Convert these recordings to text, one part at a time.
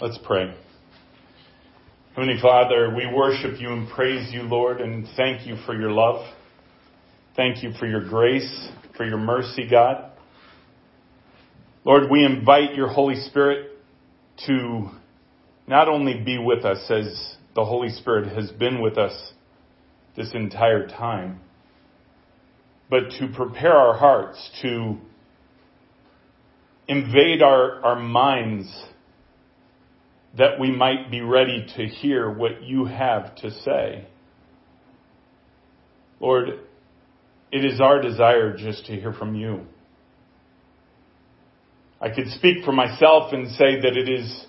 Let's pray. Heavenly Father, we worship you and praise you, Lord, and thank you for your love. Thank you for your grace, for your mercy, God. Lord, we invite your Holy Spirit to not only be with us as the Holy Spirit has been with us this entire time, but to prepare our hearts, to invade our, our minds that we might be ready to hear what you have to say. Lord, it is our desire just to hear from you. I could speak for myself and say that it is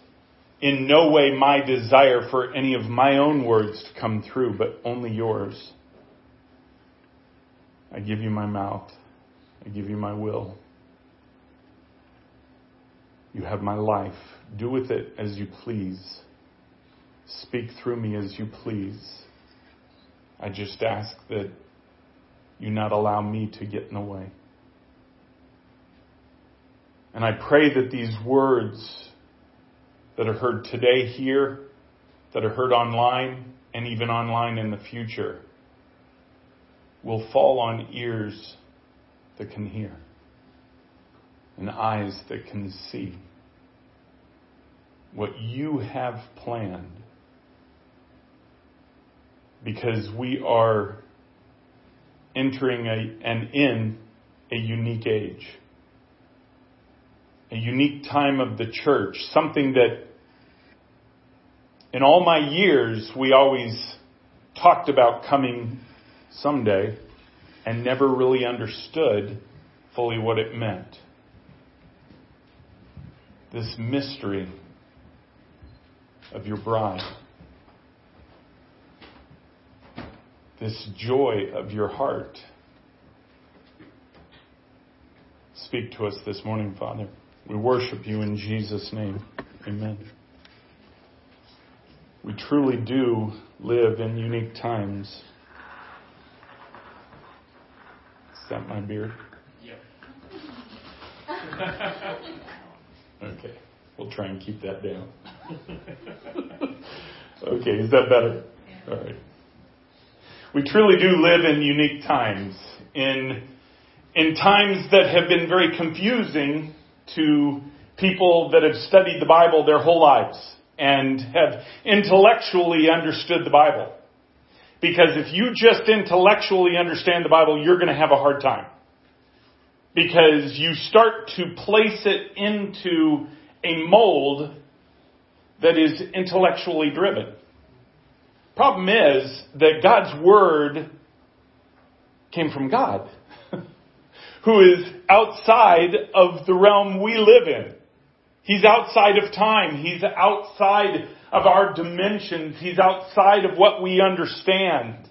in no way my desire for any of my own words to come through, but only yours. I give you my mouth. I give you my will. You have my life. Do with it as you please. Speak through me as you please. I just ask that you not allow me to get in the way. And I pray that these words that are heard today here, that are heard online, and even online in the future, will fall on ears that can hear and eyes that can see what you have planned. Because we are entering a, and in a unique age, a unique time of the church, something that in all my years we always talked about coming someday and never really understood fully what it meant. This mystery of your bride. This joy of your heart. Speak to us this morning, Father. We worship you in Jesus' name. Amen. We truly do live in unique times. Is that my beard? Yep. Okay. We'll try and keep that down. okay, is that better? All right. We truly do live in unique times, in, in times that have been very confusing to people that have studied the Bible their whole lives and have intellectually understood the Bible. Because if you just intellectually understand the Bible, you're going to have a hard time. Because you start to place it into a mold that is intellectually driven. Problem is that God's Word came from God, who is outside of the realm we live in. He's outside of time. He's outside of our dimensions. He's outside of what we understand.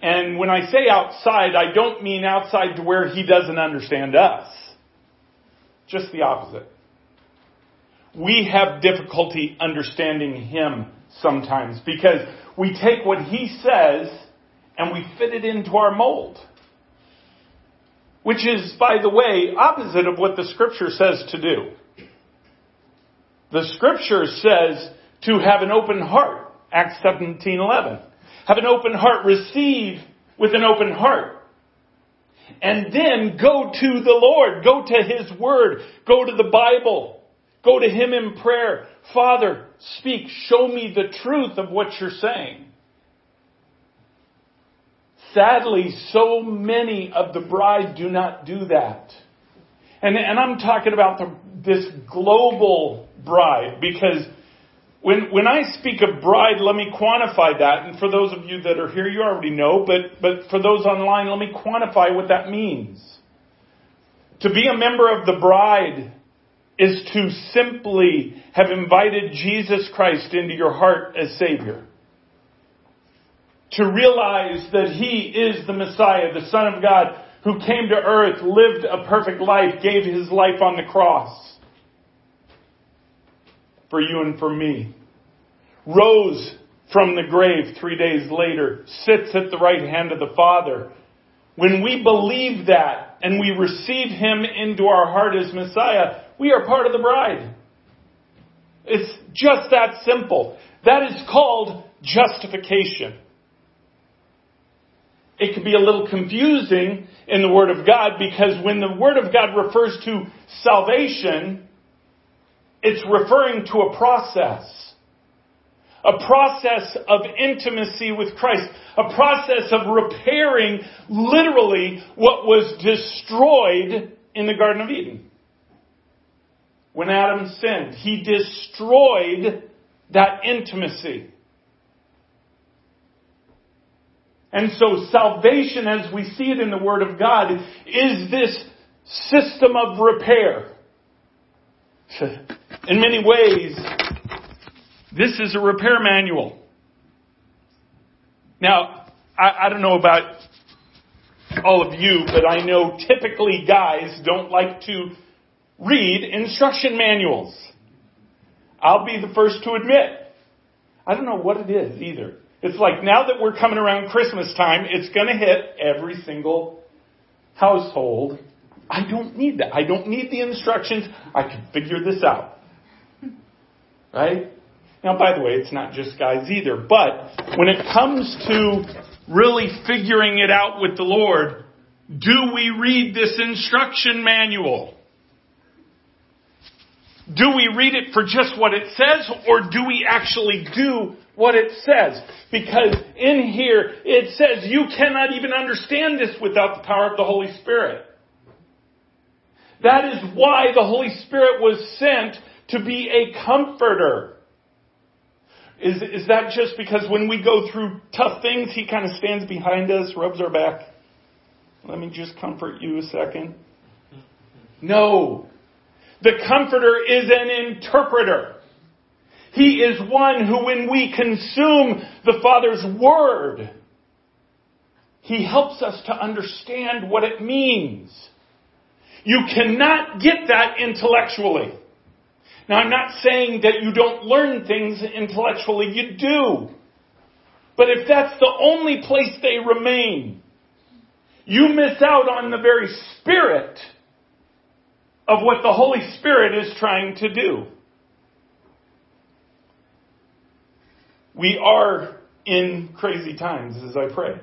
And when I say outside, I don't mean outside to where he doesn't understand us. Just the opposite we have difficulty understanding him sometimes because we take what he says and we fit it into our mold. Which is, by the way, opposite of what the scripture says to do. The scripture says to have an open heart. Acts 17:11. Have an open heart, receive with an open heart. And then go to the Lord, go to His Word, go to the Bible. Go to Him in prayer. Father, speak. Show me the truth of what you're saying. Sadly, so many of the bride do not do that. And, and I'm talking about the, this global bride because when, when I speak of bride, let me quantify that. And for those of you that are here, you already know, but, but for those online, let me quantify what that means. To be a member of the bride is to simply have invited Jesus Christ into your heart as Savior. To realize that He is the Messiah, the Son of God, who came to earth, lived a perfect life, gave His life on the cross for you and for me. Rose from the grave three days later, sits at the right hand of the Father. When we believe that and we receive Him into our heart as Messiah, we are part of the bride. It's just that simple. That is called justification. It can be a little confusing in the Word of God because when the Word of God refers to salvation, it's referring to a process. A process of intimacy with Christ. A process of repairing literally what was destroyed in the Garden of Eden. When Adam sinned, he destroyed that intimacy. And so salvation as we see it in the Word of God is this system of repair. In many ways, this is a repair manual. Now, I, I don't know about all of you, but I know typically guys don't like to read instruction manuals. I'll be the first to admit. I don't know what it is either. It's like now that we're coming around Christmas time, it's going to hit every single household. I don't need that. I don't need the instructions. I can figure this out. Right? Now, by the way, it's not just guys either, but when it comes to really figuring it out with the Lord, do we read this instruction manual? Do we read it for just what it says, or do we actually do what it says? Because in here, it says you cannot even understand this without the power of the Holy Spirit. That is why the Holy Spirit was sent to be a comforter. Is, is that just because when we go through tough things, He kind of stands behind us, rubs our back? Let me just comfort you a second. No. The Comforter is an interpreter. He is one who, when we consume the Father's Word, He helps us to understand what it means. You cannot get that intellectually. Now, I'm not saying that you don't learn things intellectually. You do. But if that's the only place they remain, you miss out on the very spirit of what the Holy Spirit is trying to do. We are in crazy times, as I prayed.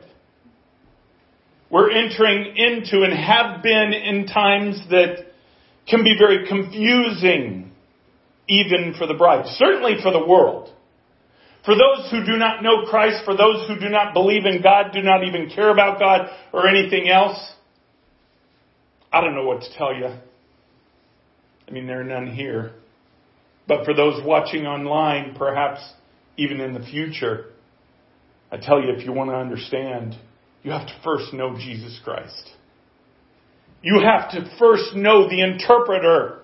We're entering into and have been in times that can be very confusing, even for the bride, certainly for the world. For those who do not know Christ, for those who do not believe in God, do not even care about God or anything else, I don't know what to tell you. I mean, there are none here. But for those watching online, perhaps even in the future, I tell you, if you want to understand, you have to first know Jesus Christ. You have to first know the interpreter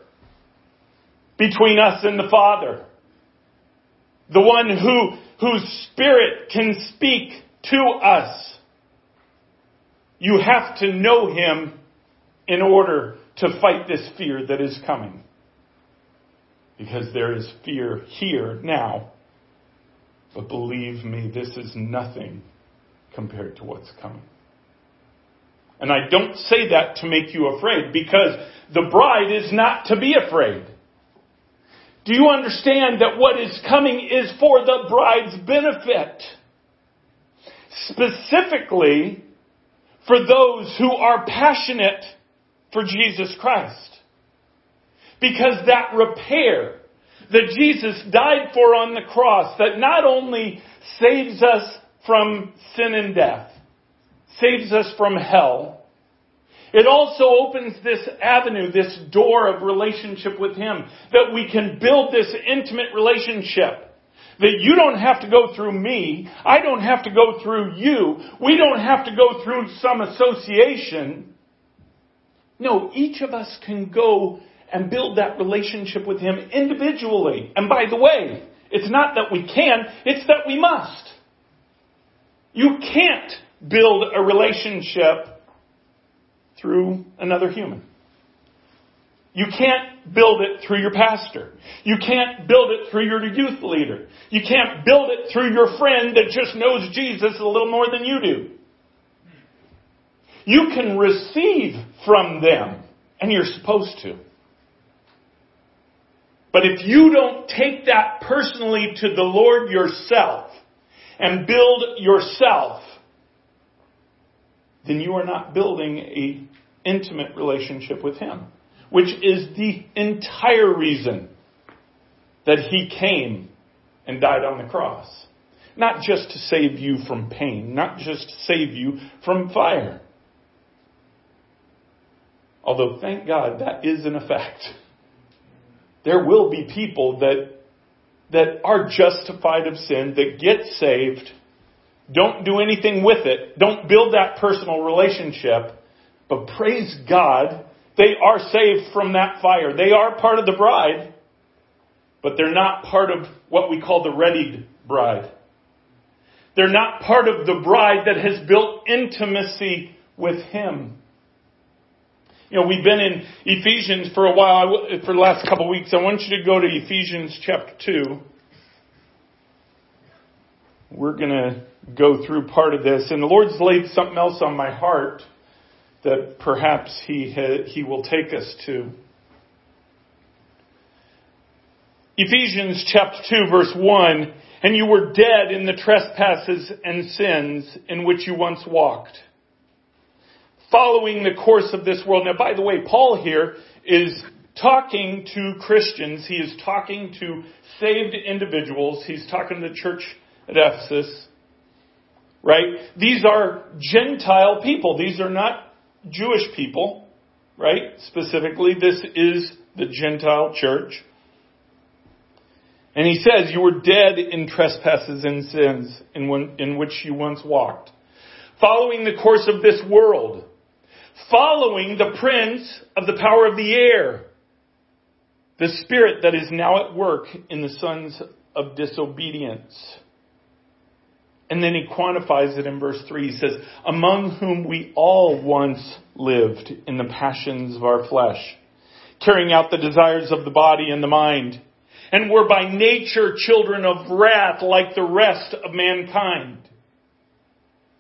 between us and the Father. The one who, whose spirit can speak to us. You have to know him in order to fight this fear that is coming. Because there is fear here now. But believe me, this is nothing compared to what's coming. And I don't say that to make you afraid because the bride is not to be afraid. Do you understand that what is coming is for the bride's benefit? Specifically for those who are passionate for Jesus Christ. Because that repair that Jesus died for on the cross, that not only saves us from sin and death, saves us from hell, it also opens this avenue, this door of relationship with Him, that we can build this intimate relationship. That you don't have to go through me. I don't have to go through you. We don't have to go through some association. No, each of us can go and build that relationship with Him individually. And by the way, it's not that we can, it's that we must. You can't build a relationship through another human. You can't build it through your pastor. You can't build it through your youth leader. You can't build it through your friend that just knows Jesus a little more than you do. You can receive from them, and you're supposed to. But if you don't take that personally to the Lord yourself and build yourself, then you are not building a intimate relationship with Him, which is the entire reason that He came and died on the cross. Not just to save you from pain, not just to save you from fire. Although, thank God, that is an effect. There will be people that, that are justified of sin, that get saved, don't do anything with it, don't build that personal relationship, but praise God, they are saved from that fire. They are part of the bride, but they're not part of what we call the readied bride. They're not part of the bride that has built intimacy with Him. You know, we've been in Ephesians for a while, for the last couple of weeks. I want you to go to Ephesians chapter 2. We're going to go through part of this. And the Lord's laid something else on my heart that perhaps He, ha- he will take us to. Ephesians chapter 2 verse 1, and you were dead in the trespasses and sins in which you once walked following the course of this world. Now, by the way, Paul here is talking to Christians. He is talking to saved individuals. He's talking to the church at Ephesus. Right? These are Gentile people. These are not Jewish people. Right? Specifically, this is the Gentile church. And he says, You were dead in trespasses and sins in, one, in which you once walked, following the course of this world following the prince of the power of the air, the spirit that is now at work in the sons of disobedience. And then he quantifies it in verse 3. He says, Among whom we all once lived in the passions of our flesh, carrying out the desires of the body and the mind, and were by nature children of wrath like the rest of mankind.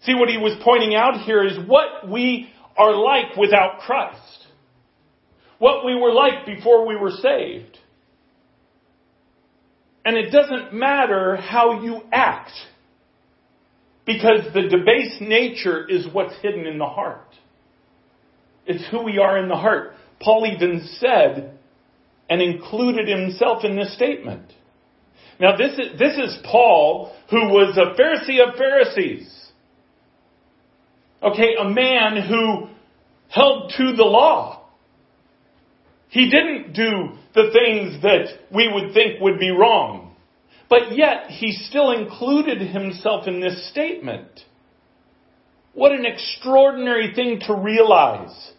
See, what he was pointing out here is what we are like without Christ. What we were like before we were saved. And it doesn't matter how you act. Because the debased nature is what's hidden in the heart. It's who we are in the heart. Paul even said and included himself in this statement. Now this is, this is Paul who was a Pharisee of Pharisees. Okay, a man who held to the law. He didn't do the things that we would think would be wrong. But yet, he still included himself in this statement. What an extraordinary thing to realize.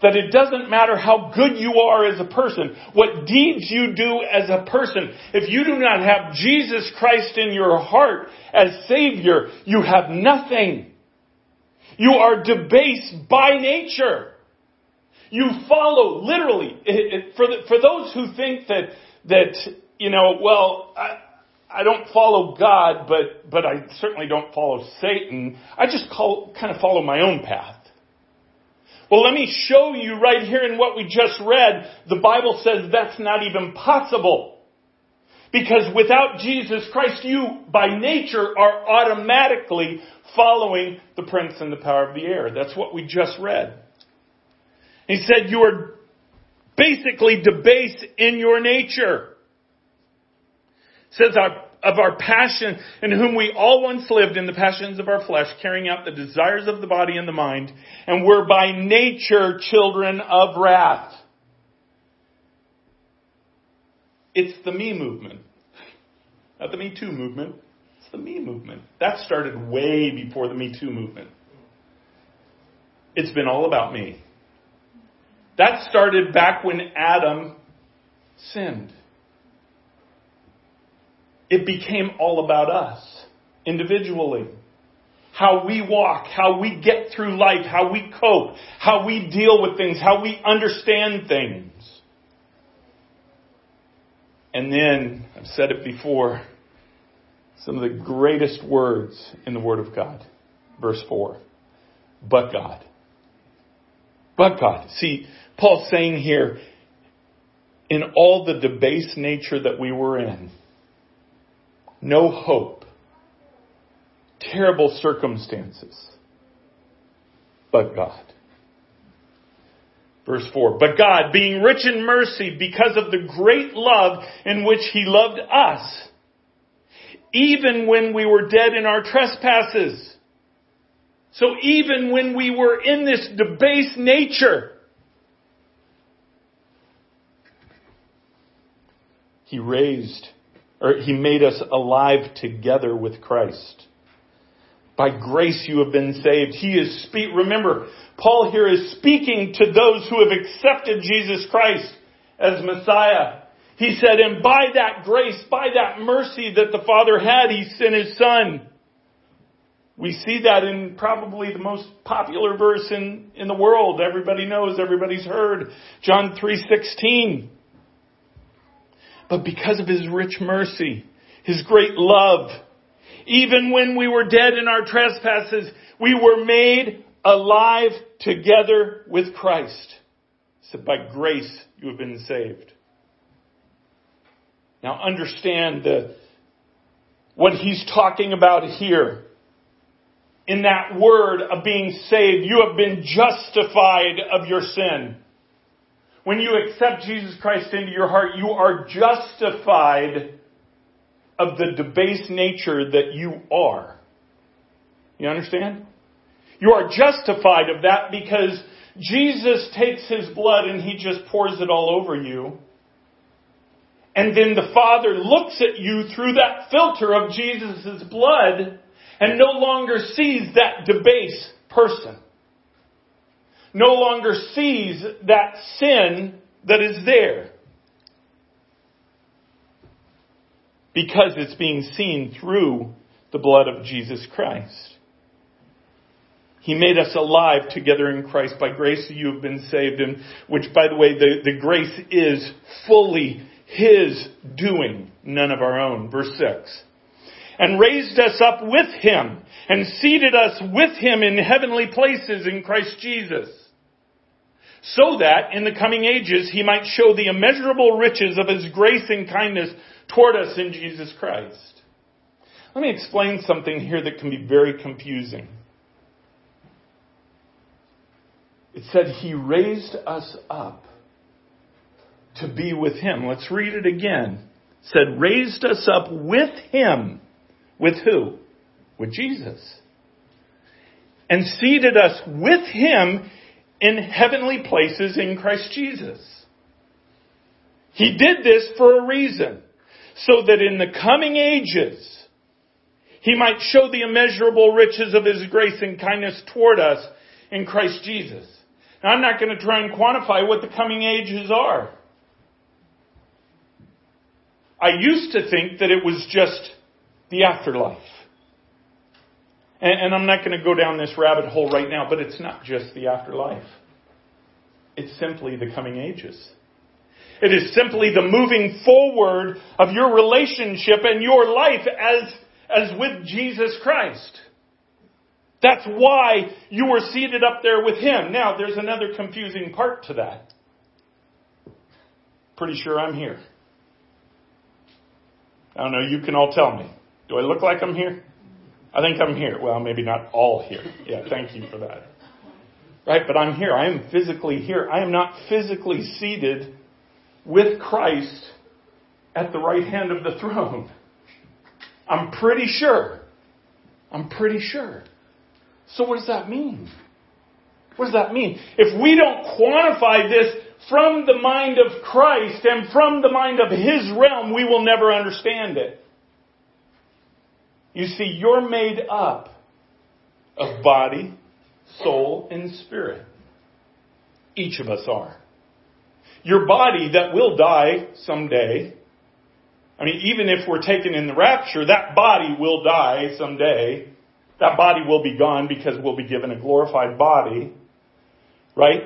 That it doesn't matter how good you are as a person, what deeds you do as a person, if you do not have Jesus Christ in your heart as Savior, you have nothing. You are debased by nature. You follow, literally, for, the, for those who think that, that, you know, well, I, I don't follow God, but, but I certainly don't follow Satan. I just call, kind of follow my own path. Well, let me show you right here in what we just read. The Bible says that's not even possible. Because without Jesus Christ, you by nature are automatically following the prince and the power of the air. That's what we just read. He said you are basically debased in your nature. It says our, of our passion in whom we all once lived in the passions of our flesh, carrying out the desires of the body and the mind, and were by nature children of wrath. It's the me movement. Not the Me Too movement. It's the me movement. That started way before the Me Too movement. It's been all about me. That started back when Adam sinned. It became all about us individually. How we walk, how we get through life, how we cope, how we deal with things, how we understand things. And then, I've said it before, some of the greatest words in the Word of God. Verse 4. But God. But God. See, Paul's saying here, in all the debased nature that we were in. No hope. Terrible circumstances. But God. Verse 4. But God, being rich in mercy because of the great love in which He loved us, even when we were dead in our trespasses. So even when we were in this debased nature, He raised, or He made us alive together with Christ. By grace you have been saved. He is speak, remember, Paul here is speaking to those who have accepted Jesus Christ as Messiah. He said, and by that grace, by that mercy that the Father had, He sent His Son. We see that in probably the most popular verse in, in the world. Everybody knows, everybody's heard. John 3.16. But because of His rich mercy, His great love, even when we were dead in our trespasses, we were made alive together with Christ. So by grace you have been saved. Now understand the, what he's talking about here. In that word of being saved, you have been justified of your sin. When you accept Jesus Christ into your heart, you are justified of the debased nature that you are. You understand? You are justified of that because Jesus takes his blood and he just pours it all over you. And then the Father looks at you through that filter of Jesus' blood and no longer sees that debased person. No longer sees that sin that is there. Because it's being seen through the blood of Jesus Christ. He made us alive together in Christ. By grace you have been saved, and which, by the way, the, the grace is fully His doing, none of our own. Verse 6. And raised us up with Him, and seated us with Him in heavenly places in Christ Jesus. So that in the coming ages He might show the immeasurable riches of His grace and kindness toward us in Jesus Christ. Let me explain something here that can be very confusing. It said he raised us up to be with him. Let's read it again. It said raised us up with him. With who? With Jesus. And seated us with him in heavenly places in Christ Jesus. He did this for a reason. So that in the coming ages, he might show the immeasurable riches of his grace and kindness toward us in Christ Jesus. Now, I'm not going to try and quantify what the coming ages are. I used to think that it was just the afterlife. And, and I'm not going to go down this rabbit hole right now, but it's not just the afterlife. It's simply the coming ages. It is simply the moving forward of your relationship and your life as, as with Jesus Christ. That's why you were seated up there with him. Now, there's another confusing part to that. Pretty sure I'm here. I don't know, you can all tell me. Do I look like I'm here? I think I'm here. Well, maybe not all here. Yeah, thank you for that. Right, but I'm here. I am physically here. I am not physically seated with Christ at the right hand of the throne. I'm pretty sure. I'm pretty sure. So what does that mean? What does that mean? If we don't quantify this from the mind of Christ and from the mind of His realm, we will never understand it. You see, you're made up of body, soul, and spirit. Each of us are. Your body that will die someday. I mean, even if we're taken in the rapture, that body will die someday. That body will be gone because we'll be given a glorified body, right?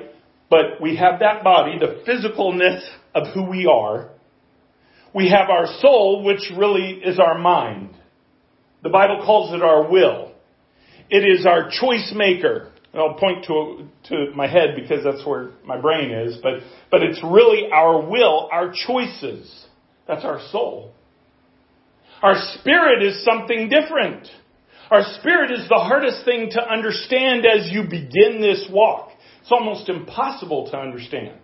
But we have that body, the physicalness of who we are. We have our soul, which really is our mind. The Bible calls it our will. It is our choice maker. I'll point to, to my head because that's where my brain is, but, but it's really our will, our choices. That's our soul. Our spirit is something different. Our spirit is the hardest thing to understand as you begin this walk. It's almost impossible to understand.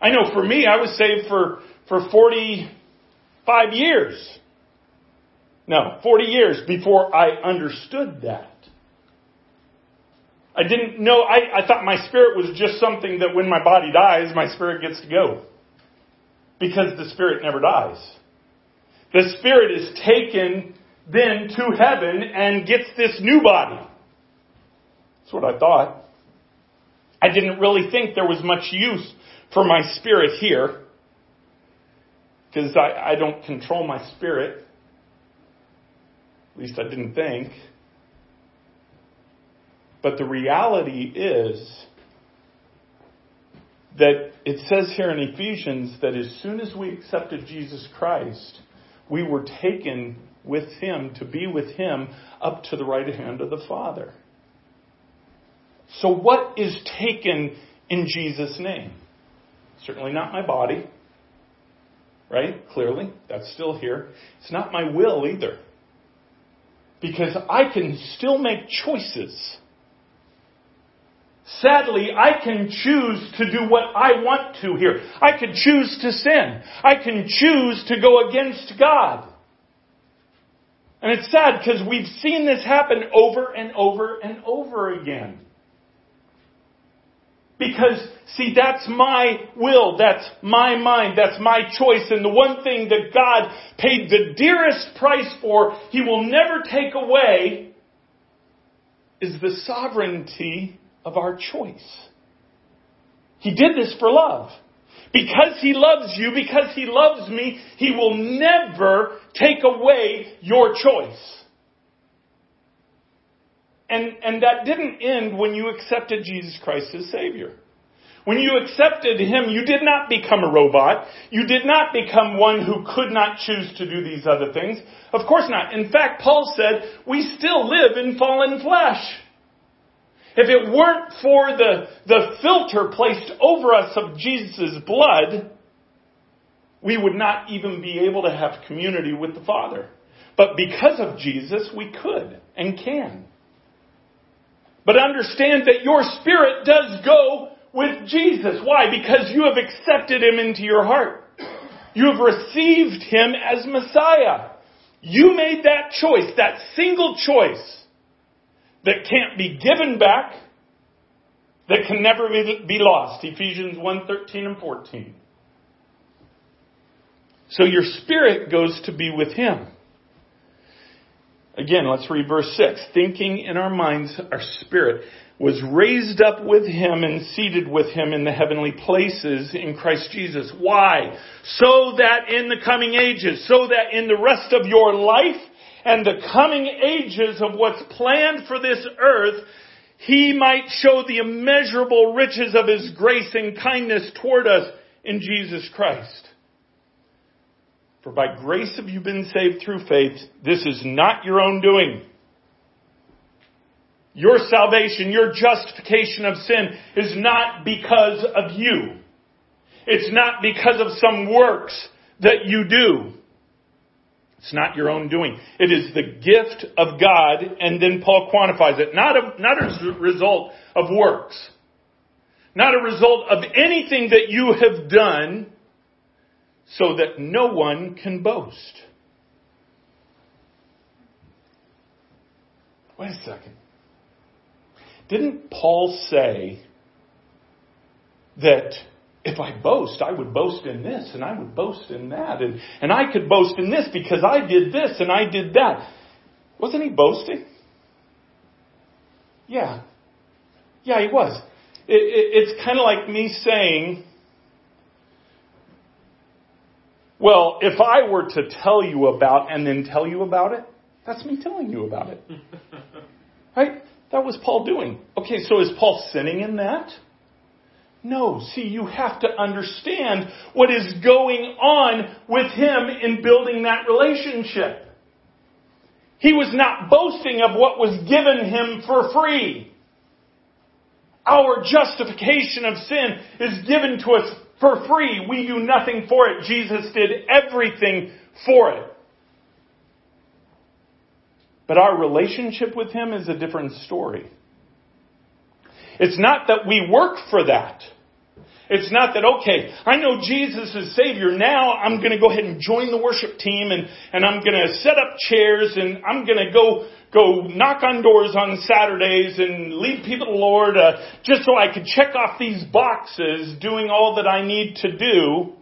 I know for me, I was saved for, for 45 years. No, 40 years before I understood that. I didn't know, I, I thought my spirit was just something that when my body dies, my spirit gets to go. Because the spirit never dies. The spirit is taken then to heaven and gets this new body. That's what I thought. I didn't really think there was much use for my spirit here. Because I, I don't control my spirit. At least I didn't think. But the reality is that it says here in Ephesians that as soon as we accepted Jesus Christ, we were taken with Him to be with Him up to the right hand of the Father. So, what is taken in Jesus' name? Certainly not my body, right? Clearly, that's still here. It's not my will either. Because I can still make choices. Sadly, I can choose to do what I want to here. I can choose to sin. I can choose to go against God. And it's sad because we've seen this happen over and over and over again. Because, see, that's my will, that's my mind, that's my choice, and the one thing that God paid the dearest price for, He will never take away, is the sovereignty of our choice. He did this for love. Because He loves you, because He loves me, He will never take away your choice. And, and that didn't end when you accepted Jesus Christ as Savior. When you accepted Him, you did not become a robot. You did not become one who could not choose to do these other things. Of course not. In fact, Paul said, we still live in fallen flesh. If it weren't for the, the filter placed over us of Jesus' blood, we would not even be able to have community with the Father. But because of Jesus, we could and can. But understand that your spirit does go with Jesus. Why? Because you have accepted Him into your heart. You have received Him as Messiah. You made that choice, that single choice that can't be given back, that can never be lost. Ephesians 1 13 and 14. So your spirit goes to be with Him. Again, let's read verse 6. Thinking in our minds, our spirit was raised up with him and seated with him in the heavenly places in Christ Jesus. Why? So that in the coming ages, so that in the rest of your life and the coming ages of what's planned for this earth, he might show the immeasurable riches of his grace and kindness toward us in Jesus Christ. For by grace have you been saved through faith. This is not your own doing. Your salvation, your justification of sin is not because of you. It's not because of some works that you do. It's not your own doing. It is the gift of God, and then Paul quantifies it. Not a, not a result of works. Not a result of anything that you have done, so that no one can boast. Wait a second. Didn't Paul say that if I boast, I would boast in this and I would boast in that and, and I could boast in this because I did this and I did that. Wasn't he boasting? Yeah. Yeah, he was. It, it, it's kind of like me saying, well, if I were to tell you about and then tell you about it, that's me telling you about it. right? That was Paul doing. Okay, so is Paul sinning in that? No. See, you have to understand what is going on with him in building that relationship. He was not boasting of what was given him for free. Our justification of sin is given to us for free. We do nothing for it. Jesus did everything for it. But our relationship with Him is a different story. It's not that we work for that. It's not that, okay, I know Jesus is Savior. Now I'm going to go ahead and join the worship team and, and I'm going to set up chairs and I'm going to go, go knock on doors on Saturdays and lead people to the Lord uh, just so I could check off these boxes doing all that I need to do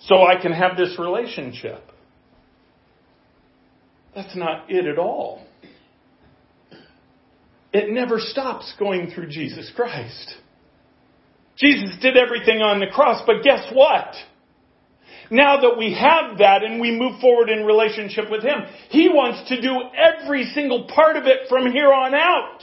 so I can have this relationship. That's not it at all. It never stops going through Jesus Christ. Jesus did everything on the cross, but guess what? Now that we have that and we move forward in relationship with Him, He wants to do every single part of it from here on out.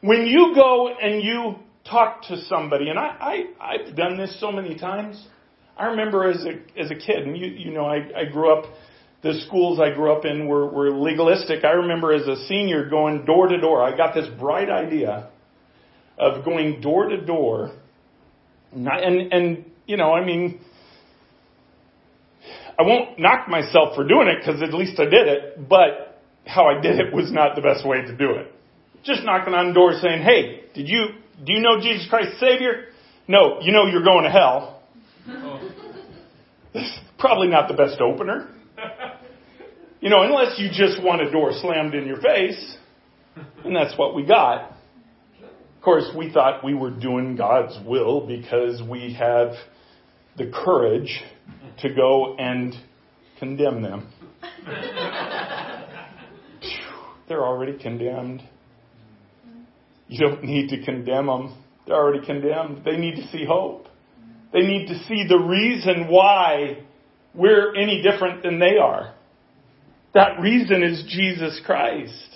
When you go and you talk to somebody, and I, I, I've done this so many times. I remember as a, as a kid, and you, you know, I, I grew up, the schools I grew up in were, were legalistic. I remember as a senior going door to door. I got this bright idea of going door to door. And, and, you know, I mean, I won't knock myself for doing it because at least I did it, but how I did it was not the best way to do it. Just knocking on doors saying, hey, did you, do you know Jesus Christ Savior? No, you know you're going to hell. Probably not the best opener. You know, unless you just want a door slammed in your face. And that's what we got. Of course, we thought we were doing God's will because we have the courage to go and condemn them. They're already condemned. You don't need to condemn them. They're already condemned. They need to see hope. They need to see the reason why we're any different than they are. That reason is Jesus Christ.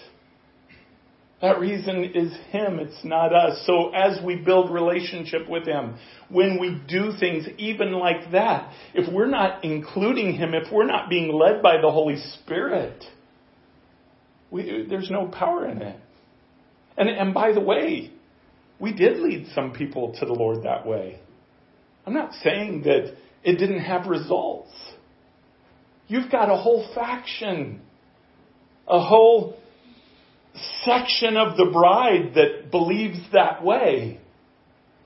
That reason is Him, it's not us. So as we build relationship with Him, when we do things even like that, if we're not including Him, if we're not being led by the Holy Spirit, we, there's no power in it. And, and by the way, we did lead some people to the Lord that way. I'm not saying that it didn't have results. You've got a whole faction, a whole section of the bride that believes that way.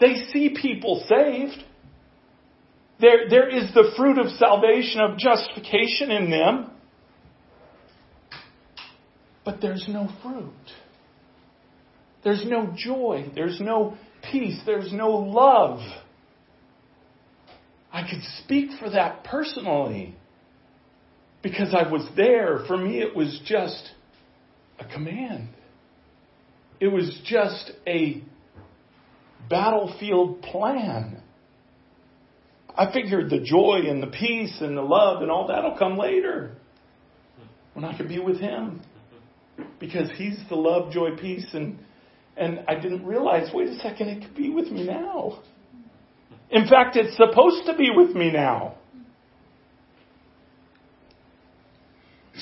They see people saved. There, there is the fruit of salvation, of justification in them. But there's no fruit. There's no joy. There's no peace. There's no love. I could speak for that personally because I was there. For me, it was just a command. It was just a battlefield plan. I figured the joy and the peace and the love and all that'll come later when I could be with Him because He's the love, joy, peace, and and I didn't realize. Wait a second, it could be with me now. In fact, it's supposed to be with me now.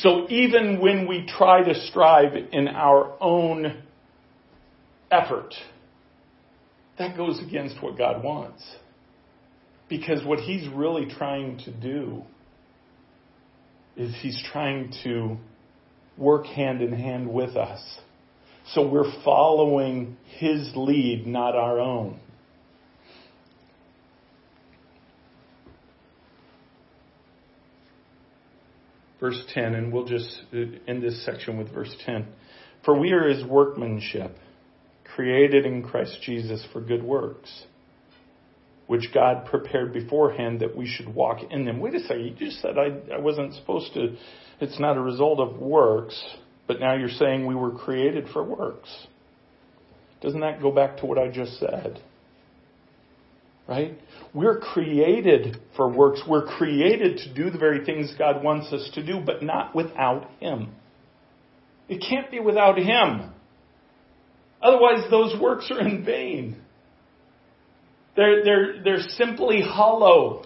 So even when we try to strive in our own effort, that goes against what God wants. Because what He's really trying to do is He's trying to work hand in hand with us. So we're following His lead, not our own. Verse 10, and we'll just uh, end this section with verse 10. For we are his workmanship, created in Christ Jesus for good works, which God prepared beforehand that we should walk in them. Wait a second, you just said I, I wasn't supposed to, it's not a result of works, but now you're saying we were created for works. Doesn't that go back to what I just said? Right? We're created for works. We're created to do the very things God wants us to do, but not without Him. It can't be without Him. Otherwise, those works are in vain. They're, they're, they're simply hollow.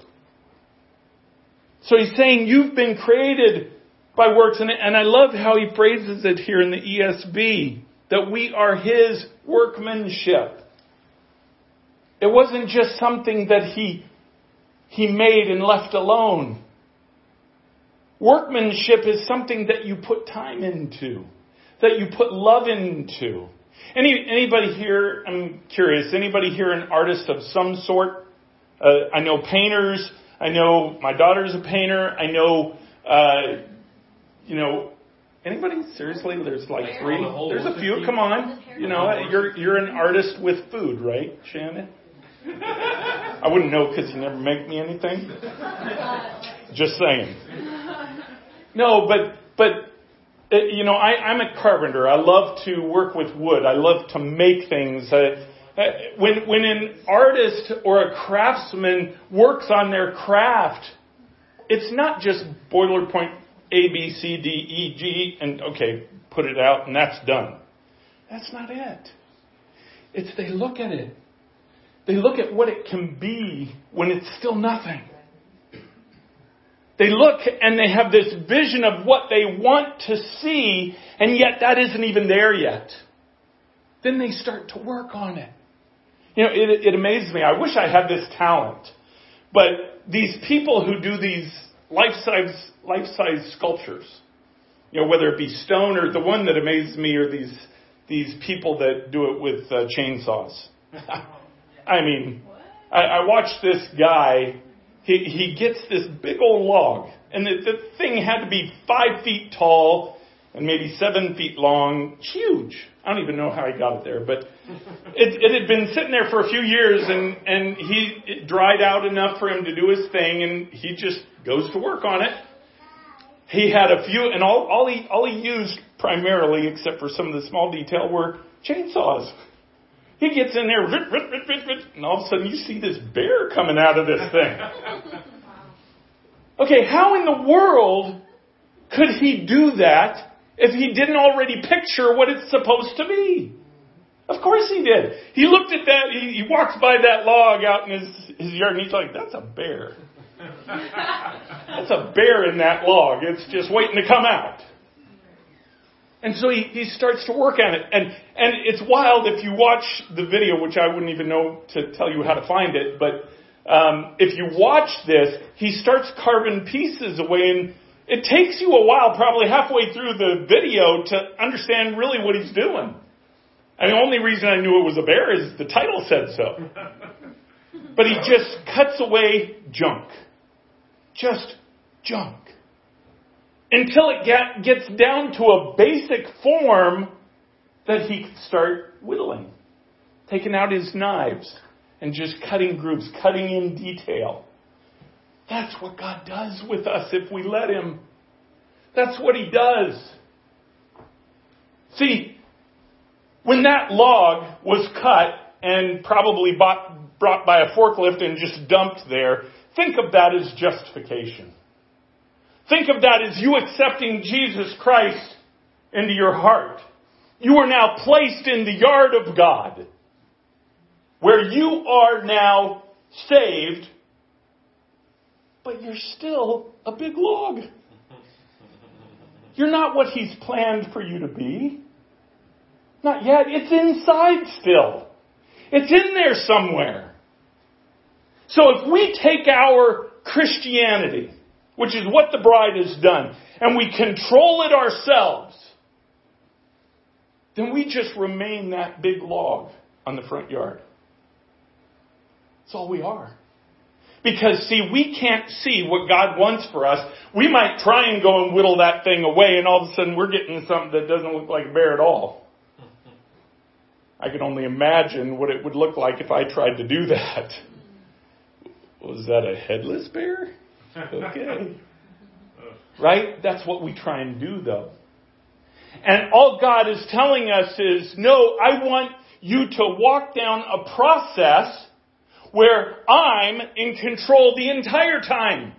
So he's saying you've been created by works. And, and I love how he phrases it here in the ESV that we are his workmanship. It wasn't just something that he, he made and left alone. Workmanship is something that you put time into, that you put love into. Any, anybody here, I'm curious, anybody here an artist of some sort? Uh, I know painters. I know my daughter's a painter. I know, uh, you know, anybody seriously? There's like three. There's a few. Come on. You know, you're you're an artist with food, right, Shannon? I wouldn't know because you never make me anything. Just saying. No, but but uh, you know, I, I'm a carpenter. I love to work with wood. I love to make things. Uh, uh, when when an artist or a craftsman works on their craft, it's not just boiler point A B C D E G and okay, put it out and that's done. That's not it. It's they look at it they look at what it can be when it's still nothing. They look and they have this vision of what they want to see, and yet that isn't even there yet. Then they start to work on it. You know, it, it amazes me. I wish I had this talent. But these people who do these life-size, life-size sculptures, you know, whether it be stone or the one that amazes me are these, these people that do it with uh, chainsaws. I mean, I, I watched this guy. He, he gets this big old log, and the, the thing had to be five feet tall and maybe seven feet long. Huge. I don't even know how he got it there, but it, it had been sitting there for a few years, and and he it dried out enough for him to do his thing, and he just goes to work on it. He had a few, and all all he all he used primarily, except for some of the small detail, were chainsaws. He gets in there, rit, rit, rit, rit, rit, and all of a sudden you see this bear coming out of this thing. Okay, how in the world could he do that if he didn't already picture what it's supposed to be? Of course he did. He looked at that, he, he walks by that log out in his, his yard and he's like, that's a bear. that's a bear in that log. It's just waiting to come out. And so he, he starts to work on it. And, and it's wild if you watch the video, which I wouldn't even know to tell you how to find it, but um, if you watch this, he starts carving pieces away and it takes you a while, probably halfway through the video, to understand really what he's doing. And the only reason I knew it was a bear is the title said so. But he just cuts away junk. Just junk until it get, gets down to a basic form that he can start whittling, taking out his knives and just cutting grooves, cutting in detail. That's what God does with us if we let Him. That's what He does. See, when that log was cut and probably bought, brought by a forklift and just dumped there, think of that as justification. Think of that as you accepting Jesus Christ into your heart. You are now placed in the yard of God, where you are now saved, but you're still a big log. You're not what He's planned for you to be. Not yet. It's inside still. It's in there somewhere. So if we take our Christianity which is what the bride has done, and we control it ourselves, then we just remain that big log on the front yard. That's all we are. Because see, we can't see what God wants for us. We might try and go and whittle that thing away and all of a sudden we're getting something that doesn't look like a bear at all. I can only imagine what it would look like if I tried to do that. Was that a headless bear? Okay. Right? That's what we try and do though. And all God is telling us is, no, I want you to walk down a process where I'm in control the entire time.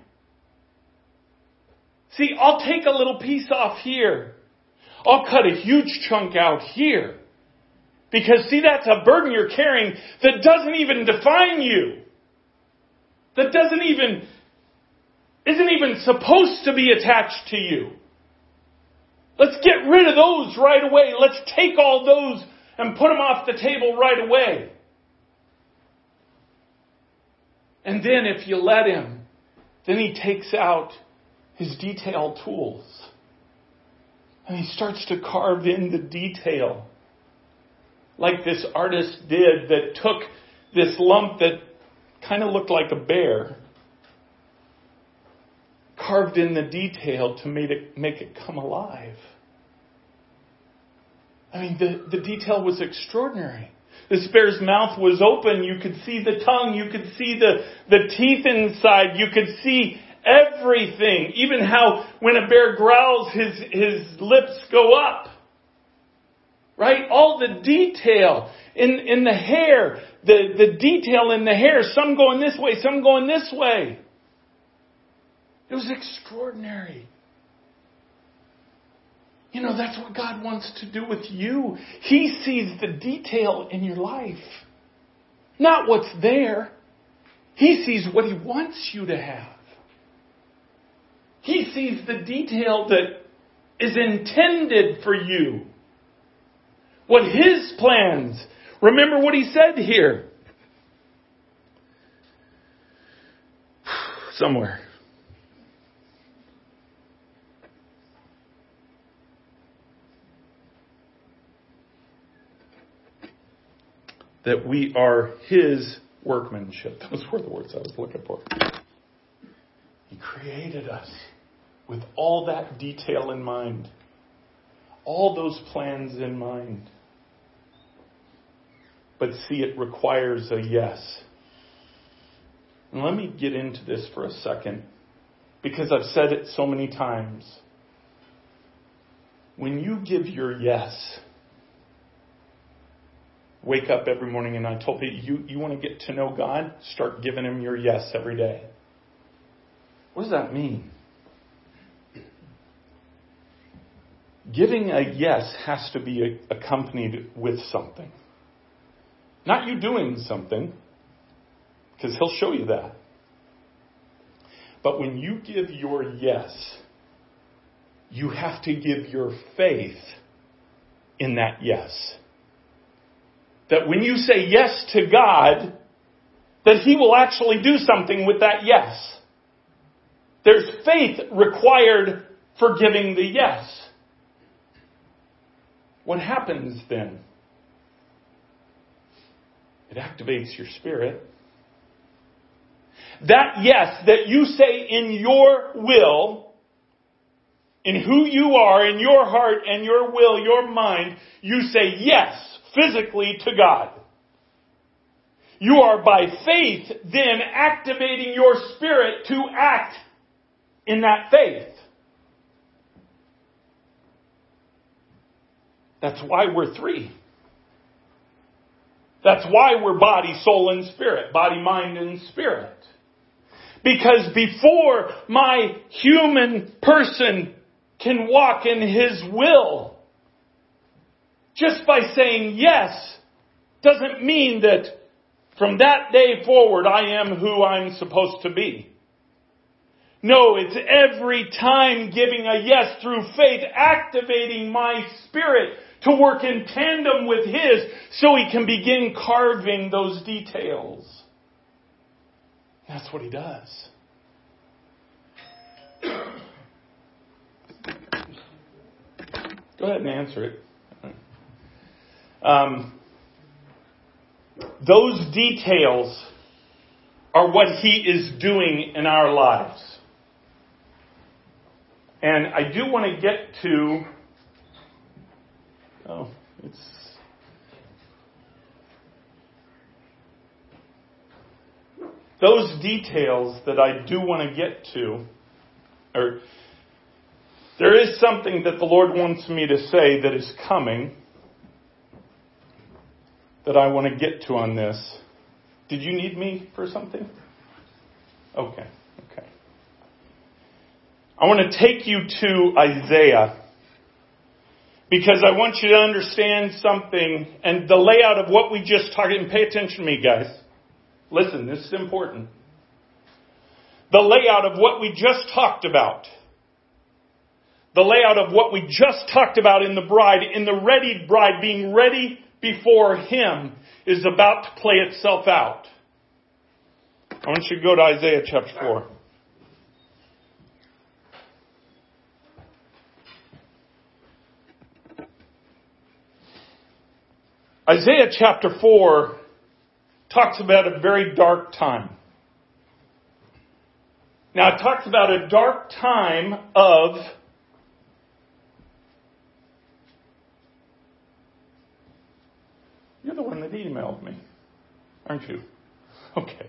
See, I'll take a little piece off here. I'll cut a huge chunk out here. Because see, that's a burden you're carrying that doesn't even define you. That doesn't even isn't even supposed to be attached to you. Let's get rid of those right away. Let's take all those and put them off the table right away. And then if you let him, then he takes out his detail tools. And he starts to carve in the detail. Like this artist did that took this lump that kind of looked like a bear, carved in the detail to make it, make it come alive. I mean, the, the detail was extraordinary. The bear's mouth was open. You could see the tongue. You could see the, the teeth inside. You could see everything. Even how when a bear growls, his, his lips go up. Right? All the detail in, in the hair, the, the detail in the hair, some going this way, some going this way. It was extraordinary. You know, that's what God wants to do with you. He sees the detail in your life, not what's there. He sees what He wants you to have. He sees the detail that is intended for you. What His plans. Remember what He said here. Somewhere. That we are His workmanship. Those were the words I was looking for. He created us with all that detail in mind, all those plans in mind. But see, it requires a yes. And let me get into this for a second, because I've said it so many times. When you give your yes, wake up every morning and I told people, you, you want to get to know God? Start giving Him your yes every day. What does that mean? Giving a yes has to be accompanied with something. Not you doing something, because He'll show you that. But when you give your yes, you have to give your faith in that yes that when you say yes to God, that He will actually do something with that yes. There's faith required for giving the yes. What happens then? It activates your spirit. That yes that you say in your will, in who you are, in your heart and your will, your mind, you say yes physically to God. You are by faith then activating your spirit to act in that faith. That's why we're three. That's why we're body, soul, and spirit. Body, mind, and spirit. Because before my human person can walk in his will, just by saying yes doesn't mean that from that day forward I am who I'm supposed to be. No, it's every time giving a yes through faith, activating my spirit to work in tandem with His so He can begin carving those details. That's what He does. Go ahead and answer it. Um, those details are what He is doing in our lives. And I do want to get to. Oh, it's. Those details that I do want to get to, or there is something that the Lord wants me to say that is coming that I want to get to on this. Did you need me for something? Okay, okay. I want to take you to Isaiah because I want you to understand something and the layout of what we just talked and pay attention to me guys. Listen, this is important. the layout of what we just talked about. The layout of what we just talked about in the bride, in the readied bride, being ready before Him, is about to play itself out. I want you to go to Isaiah chapter 4. Isaiah chapter 4 talks about a very dark time. Now, it talks about a dark time of You're the one that emailed me, aren't you? Okay.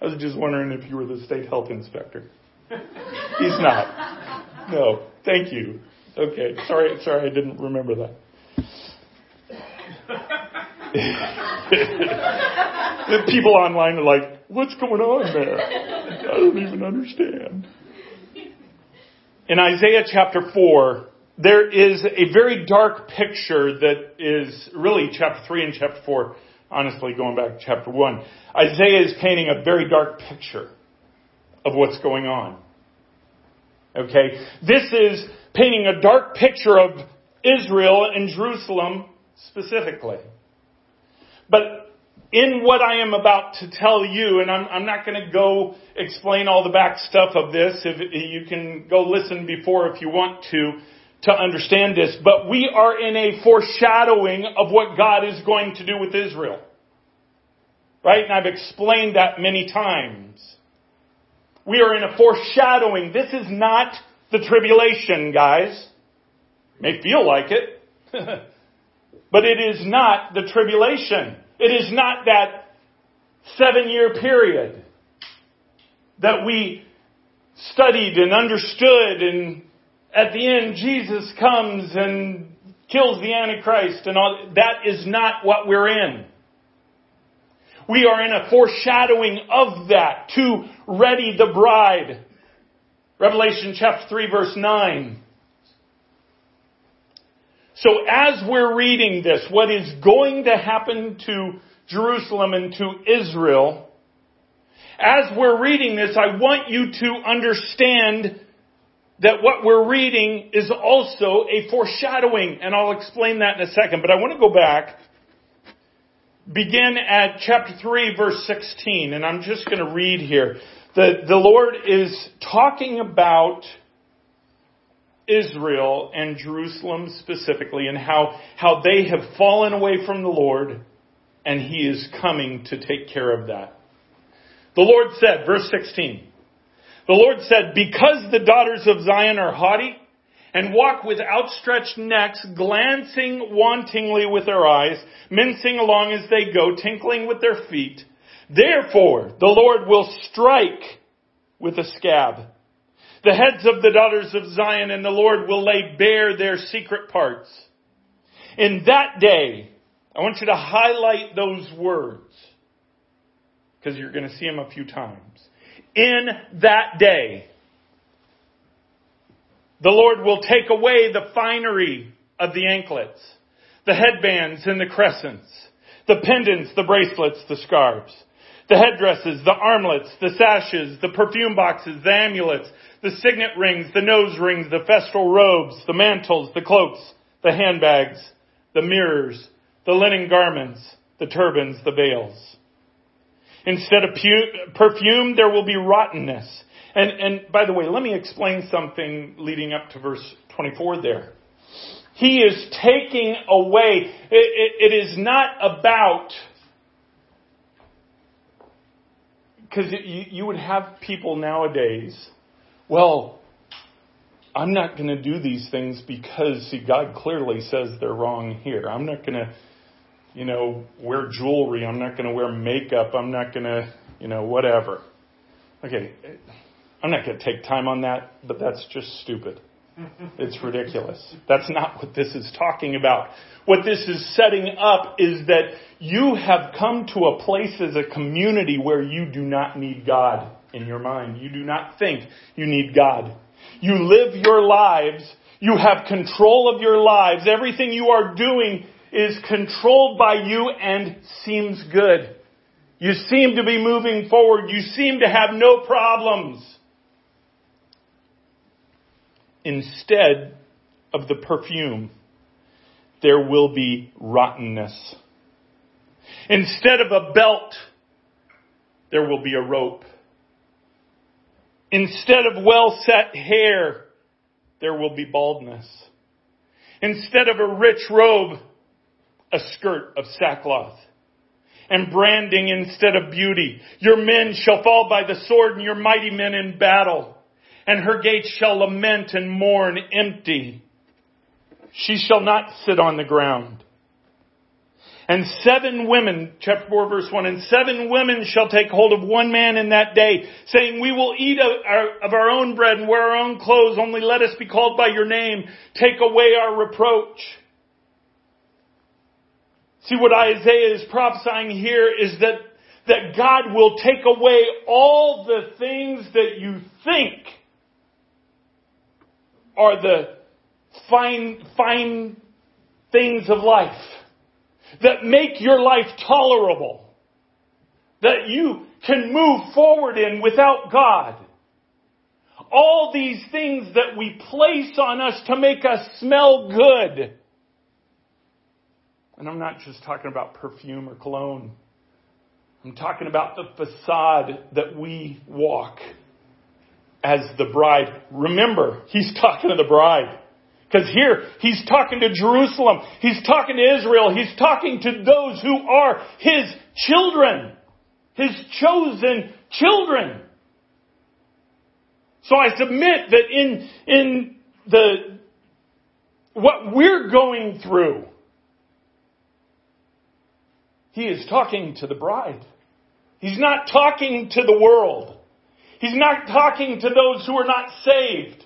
I was just wondering if you were the state health inspector. He's not. No, thank you. Okay, sorry, sorry, I didn't remember that. the people online are like, what's going on there? I don't even understand. In Isaiah chapter 4, there is a very dark picture that is really chapter 3 and chapter 4, honestly, going back to chapter 1. Isaiah is painting a very dark picture of what's going on. Okay? This is painting a dark picture of Israel and Jerusalem specifically. But in what I am about to tell you, and I'm, I'm not going to go explain all the back stuff of this, if you can go listen before if you want to, to understand this, but we are in a foreshadowing of what God is going to do with Israel. Right? And I've explained that many times. We are in a foreshadowing. This is not the tribulation, guys. may feel like it. but it is not the tribulation. It is not that seven year period that we studied and understood and at the end Jesus comes and kills the Antichrist and all. That is not what we're in. We are in a foreshadowing of that to ready the bride. Revelation chapter 3 verse 9. So as we're reading this, what is going to happen to Jerusalem and to Israel, as we're reading this, I want you to understand that what we're reading is also a foreshadowing, and I'll explain that in a second, but I want to go back, begin at chapter 3 verse 16, and I'm just going to read here. The, the Lord is talking about Israel and Jerusalem specifically and how, how they have fallen away from the Lord and He is coming to take care of that. The Lord said, verse 16, the Lord said, because the daughters of Zion are haughty and walk with outstretched necks, glancing wantingly with their eyes, mincing along as they go, tinkling with their feet, therefore the Lord will strike with a scab the heads of the daughters of Zion and the Lord will lay bare their secret parts. In that day, I want you to highlight those words because you're going to see them a few times. In that day, the Lord will take away the finery of the anklets, the headbands and the crescents, the pendants, the bracelets, the scarves, the headdresses, the armlets, the sashes, the perfume boxes, the amulets, the signet rings, the nose rings, the festal robes, the mantles, the cloaks, the handbags, the mirrors, the linen garments, the turbans, the veils. Instead of pu- perfume, there will be rottenness. And, and by the way, let me explain something leading up to verse 24 there. He is taking away, it, it, it is not about, because you, you would have people nowadays well, I'm not going to do these things because, see, God clearly says they're wrong here. I'm not going to, you know, wear jewelry. I'm not going to wear makeup. I'm not going to, you know, whatever. Okay, I'm not going to take time on that, but that's just stupid. It's ridiculous. That's not what this is talking about. What this is setting up is that you have come to a place as a community where you do not need God in your mind. You do not think you need God. You live your lives. You have control of your lives. Everything you are doing is controlled by you and seems good. You seem to be moving forward. You seem to have no problems. Instead of the perfume, there will be rottenness. Instead of a belt, there will be a rope. Instead of well set hair, there will be baldness. Instead of a rich robe, a skirt of sackcloth. And branding instead of beauty. Your men shall fall by the sword and your mighty men in battle. And her gates shall lament and mourn empty. She shall not sit on the ground. And seven women, chapter 4 verse 1, and seven women shall take hold of one man in that day, saying, we will eat of our, of our, own bread and wear our own clothes, only let us be called by your name. Take away our reproach. See what Isaiah is prophesying here is that, that God will take away all the things that you think are the fine, fine things of life that make your life tolerable, that you can move forward in without God. All these things that we place on us to make us smell good. And I'm not just talking about perfume or cologne. I'm talking about the facade that we walk as the bride. Remember, he's talking to the bride. Because here, he's talking to Jerusalem. He's talking to Israel. He's talking to those who are his children. His chosen children. So I submit that in, in the, what we're going through, he is talking to the bride. He's not talking to the world. He's not talking to those who are not saved.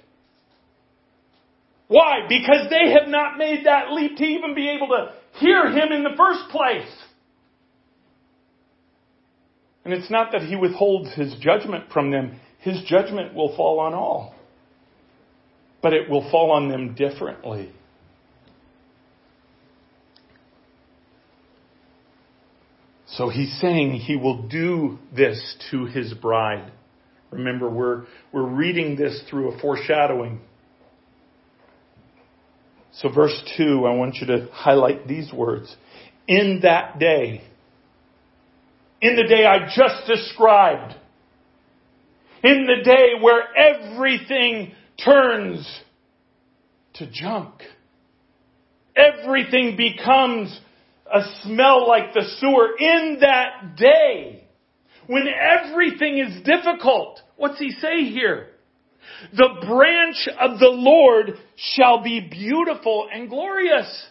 Why? Because they have not made that leap to even be able to hear him in the first place. And it's not that he withholds his judgment from them. His judgment will fall on all. But it will fall on them differently. So he's saying he will do this to his bride. Remember, we're, we're reading this through a foreshadowing. So verse 2, I want you to highlight these words. In that day, in the day I just described, in the day where everything turns to junk, everything becomes a smell like the sewer, in that day, when everything is difficult, what's he say here? The branch of the Lord shall be beautiful and glorious.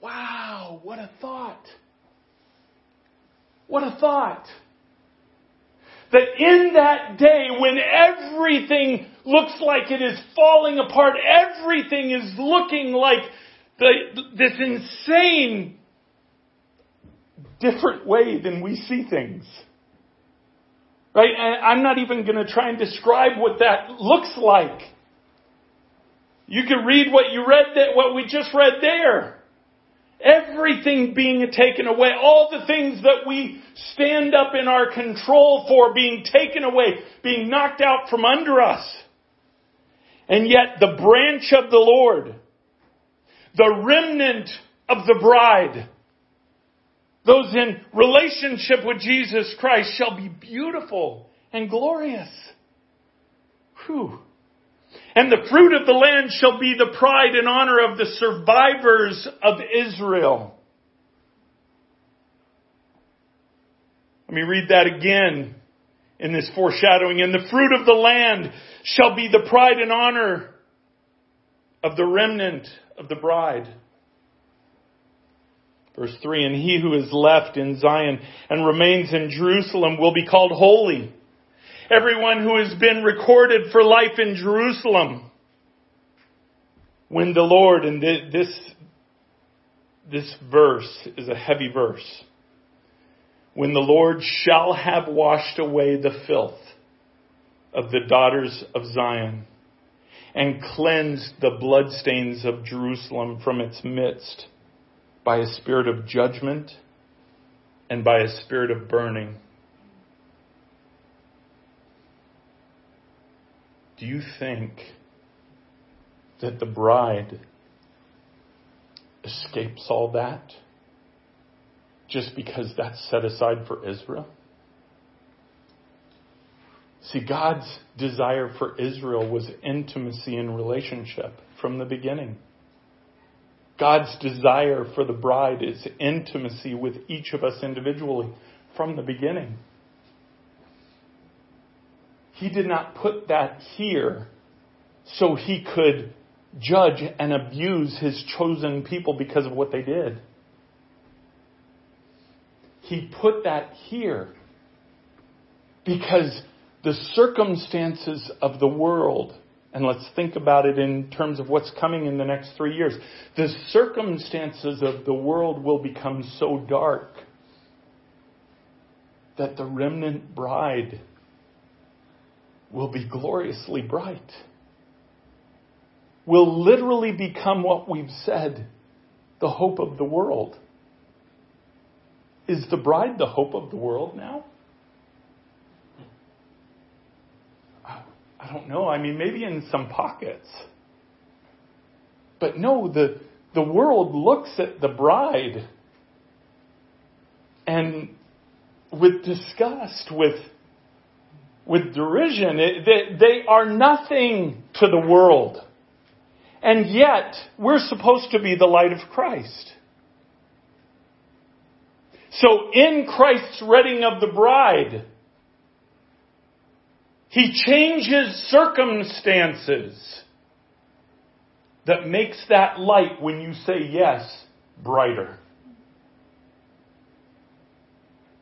Wow, what a thought. What a thought. That in that day when everything looks like it is falling apart, everything is looking like the, this insane different way than we see things. Right? And I'm not even going to try and describe what that looks like. You can read what you read that, what we just read there. Everything being taken away, all the things that we stand up in our control for being taken away, being knocked out from under us. And yet the branch of the Lord, the remnant of the bride, those in relationship with Jesus Christ shall be beautiful and glorious. Whew. And the fruit of the land shall be the pride and honor of the survivors of Israel. Let me read that again in this foreshadowing. And the fruit of the land shall be the pride and honor of the remnant of the bride. Verse 3, and he who is left in Zion and remains in Jerusalem will be called holy. Everyone who has been recorded for life in Jerusalem. When the Lord, and this, this verse is a heavy verse. When the Lord shall have washed away the filth of the daughters of Zion and cleansed the bloodstains of Jerusalem from its midst by a spirit of judgment and by a spirit of burning. Do you think that the bride escapes all that just because that's set aside for Israel? See, God's desire for Israel was intimacy and relationship from the beginning. God's desire for the bride is intimacy with each of us individually from the beginning. He did not put that here so he could judge and abuse his chosen people because of what they did. He put that here because the circumstances of the world, and let's think about it in terms of what's coming in the next three years, the circumstances of the world will become so dark that the remnant bride will be gloriously bright. Will literally become what we've said the hope of the world. Is the bride the hope of the world now? I don't know. I mean, maybe in some pockets. But no, the, the world looks at the bride and with disgust, with, with derision. It, they, they are nothing to the world. And yet, we're supposed to be the light of Christ. So in Christ's reading of the bride, he changes circumstances that makes that light when you say yes brighter.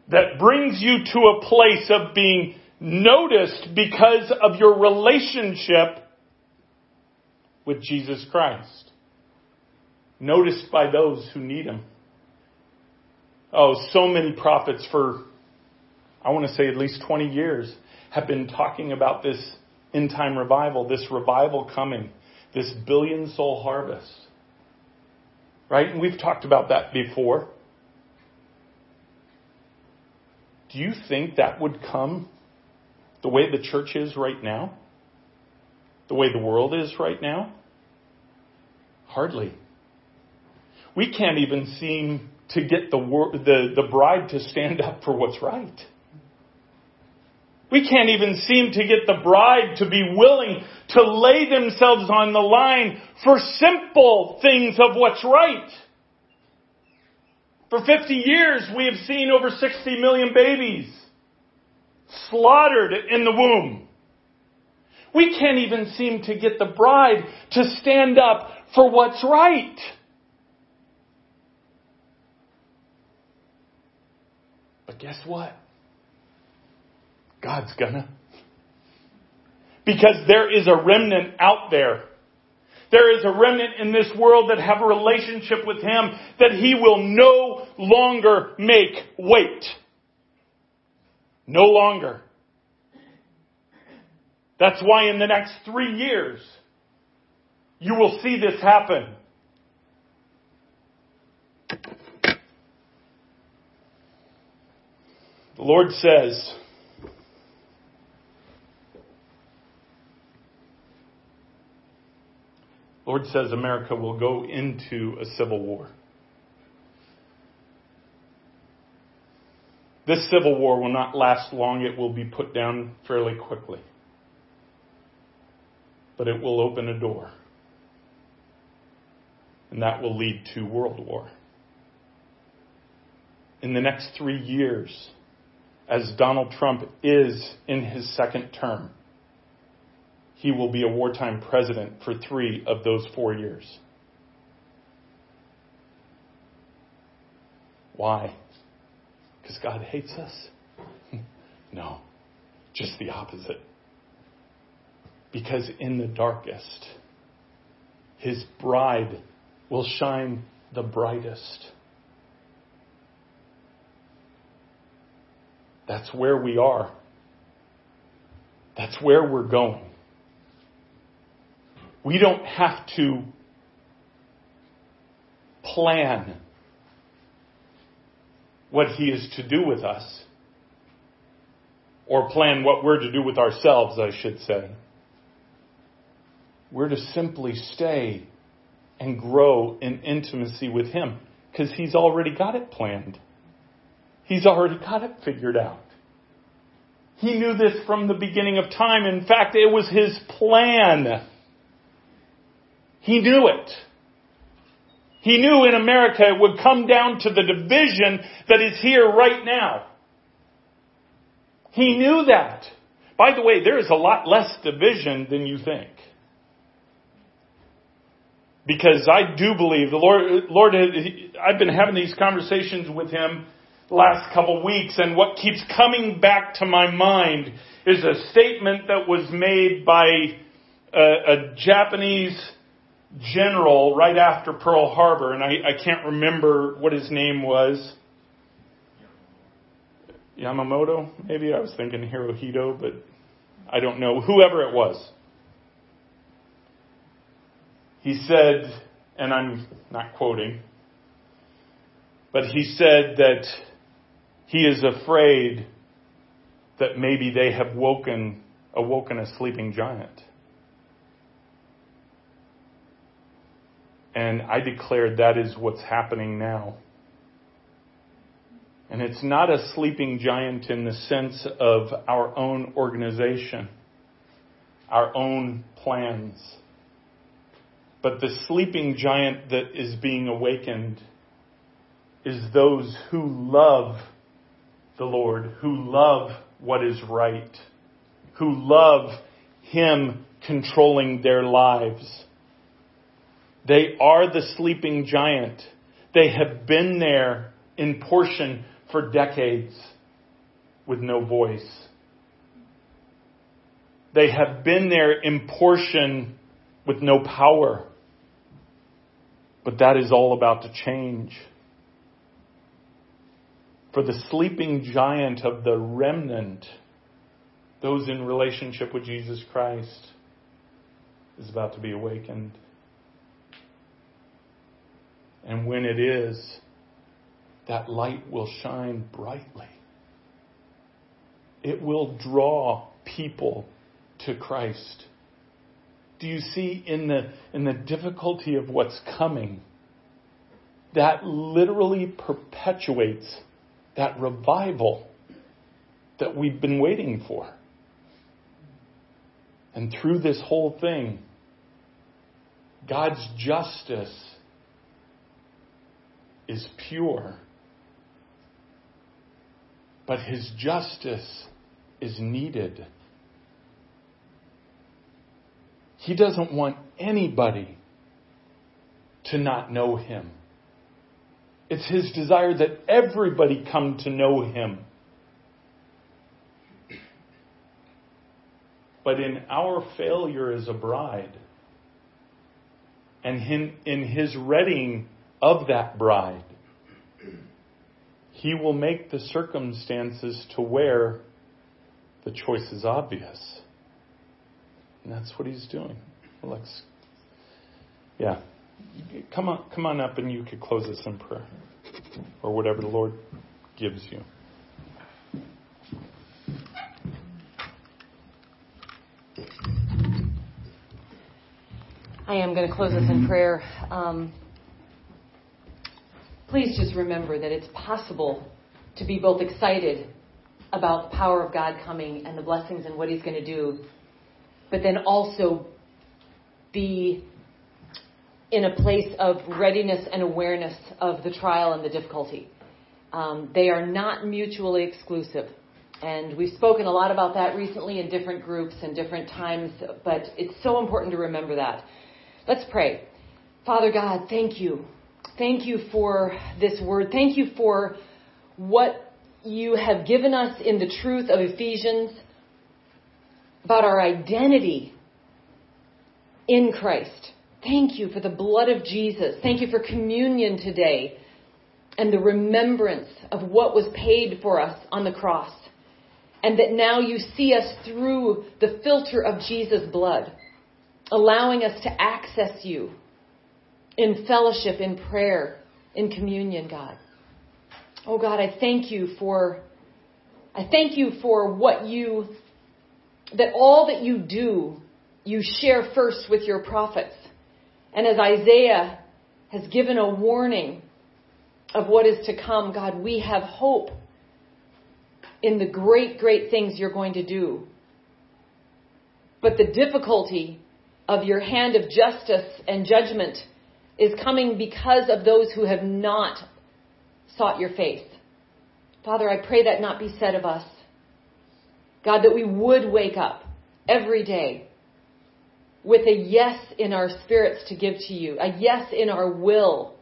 That brings you to a place of being noticed because of your relationship with Jesus Christ. Noticed by those who need Him. Oh, so many prophets for, I want to say at least 20 years have been talking about this end time revival, this revival coming, this billion soul harvest. Right? And we've talked about that before. Do you think that would come the way the church is right now? The way the world is right now? Hardly. We can't even seem to get the, the, the bride to stand up for what's right. We can't even seem to get the bride to be willing to lay themselves on the line for simple things of what's right. For 50 years, we have seen over 60 million babies slaughtered in the womb. We can't even seem to get the bride to stand up for what's right. But guess what? God's gonna. Because there is a remnant out there. There is a remnant in this world that have a relationship with Him that He will no longer make wait. No longer. That's why in the next three years, you will see this happen. The Lord says, Lord says America will go into a civil war. This civil war will not last long. It will be put down fairly quickly. But it will open a door. And that will lead to world war. In the next three years, as Donald Trump is in his second term, he will be a wartime president for three of those four years. Why? Because God hates us? no, just the opposite. Because in the darkest, his bride will shine the brightest. That's where we are. That's where we're going. We don't have to plan what He is to do with us. Or plan what we're to do with ourselves, I should say. We're to simply stay and grow in intimacy with Him because He's already got it planned. He's already got it figured out. He knew this from the beginning of time. In fact, it was His plan. He knew it. He knew in America it would come down to the division that is here right now. He knew that. By the way, there is a lot less division than you think because I do believe the Lord, Lord, I've been having these conversations with Him last couple weeks, and what keeps coming back to my mind is a statement that was made by a, a Japanese general right after Pearl Harbor, and I, I can't remember what his name was. Yamamoto, maybe I was thinking Hirohito, but I don't know. Whoever it was. He said, and I'm not quoting, but he said that he is afraid that maybe they have woken, awoken a sleeping giant. And I declare that is what's happening now. And it's not a sleeping giant in the sense of our own organization, our own plans but the sleeping giant that is being awakened is those who love the Lord, who love what is right, who love Him controlling their lives. They are the sleeping giant. They have been there in portion for decades with no voice. They have been there in portion with no power. But that is all about to change. For the sleeping giant of the remnant, those in relationship with Jesus Christ, is about to be awakened. And when it is, that light will shine brightly. It will draw people to Christ do you see in the, in the difficulty of what's coming? That literally perpetuates that revival that we've been waiting for. And through this whole thing, God's justice is pure. But His justice is needed. He doesn't want anybody to not know him. It's his desire that everybody come to know him. But in our failure as a bride, and in his readying of that bride, he will make the circumstances to where the choice is obvious. And that's what he's doing. Let's, yeah. Come on, come on up and you could close us in prayer. Or whatever the Lord gives you. I am going to close us in prayer. Um, please just remember that it's possible to be both excited about the power of God coming and the blessings and what He's going to do but then also be in a place of readiness and awareness of the trial and the difficulty. Um, they are not mutually exclusive. And we've spoken a lot about that recently in different groups and different times, but it's so important to remember that. Let's pray. Father God, thank you. Thank you for this word. Thank you for what you have given us in the truth of Ephesians about our identity in Christ. Thank you for the blood of Jesus. Thank you for communion today and the remembrance of what was paid for us on the cross. And that now you see us through the filter of Jesus' blood, allowing us to access you in fellowship, in prayer, in communion, God. Oh God, I thank you for I thank you for what you that all that you do you share first with your prophets. And as Isaiah has given a warning of what is to come, God, we have hope in the great, great things you're going to do. But the difficulty of your hand of justice and judgment is coming because of those who have not sought your face. Father, I pray that not be said of us. God, that we would wake up every day with a yes in our spirits to give to you, a yes in our will,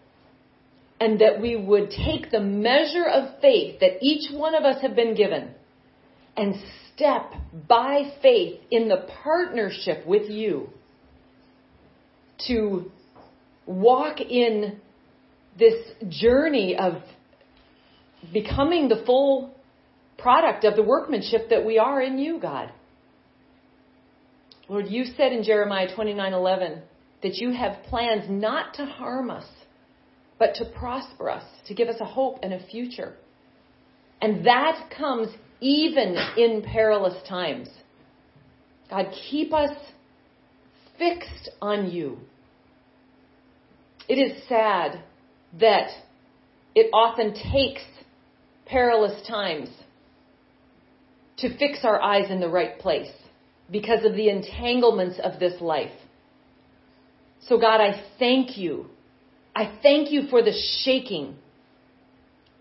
and that we would take the measure of faith that each one of us have been given and step by faith in the partnership with you to walk in this journey of becoming the full product of the workmanship that we are in you, God. Lord, you said in Jeremiah 29:11 that you have plans not to harm us, but to prosper us, to give us a hope and a future. And that comes even in perilous times. God, keep us fixed on you. It is sad that it often takes perilous times to fix our eyes in the right place because of the entanglements of this life. So, God, I thank you. I thank you for the shaking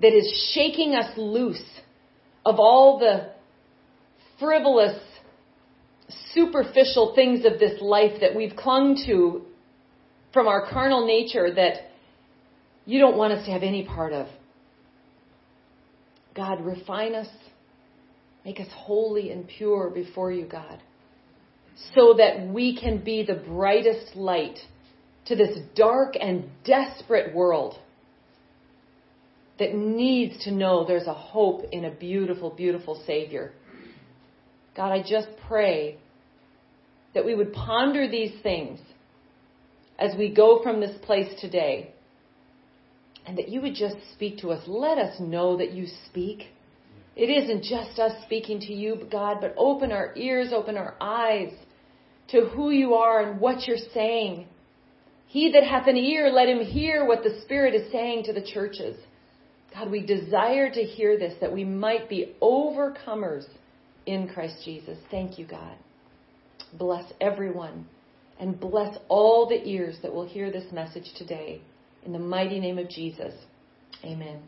that is shaking us loose of all the frivolous, superficial things of this life that we've clung to from our carnal nature that you don't want us to have any part of. God, refine us. Make us holy and pure before you, God so that we can be the brightest light to this dark and desperate world that needs to know there's a hope in a beautiful, beautiful Savior. God, I just pray that we would ponder these things as we go from this place today and that you would just speak to us. Let us know that you speak. It isn't just us speaking to you, God, but open our ears, open our eyes to who you are and what you're saying. He that hath an ear, let him hear what the Spirit is saying to the churches. God, we desire to hear this that we might be overcomers in Christ Jesus. Thank you, God. Bless everyone and bless all the ears that will hear this message today. In the mighty name of Jesus. Amen.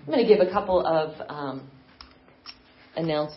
I'm going to give a couple of um, announcements.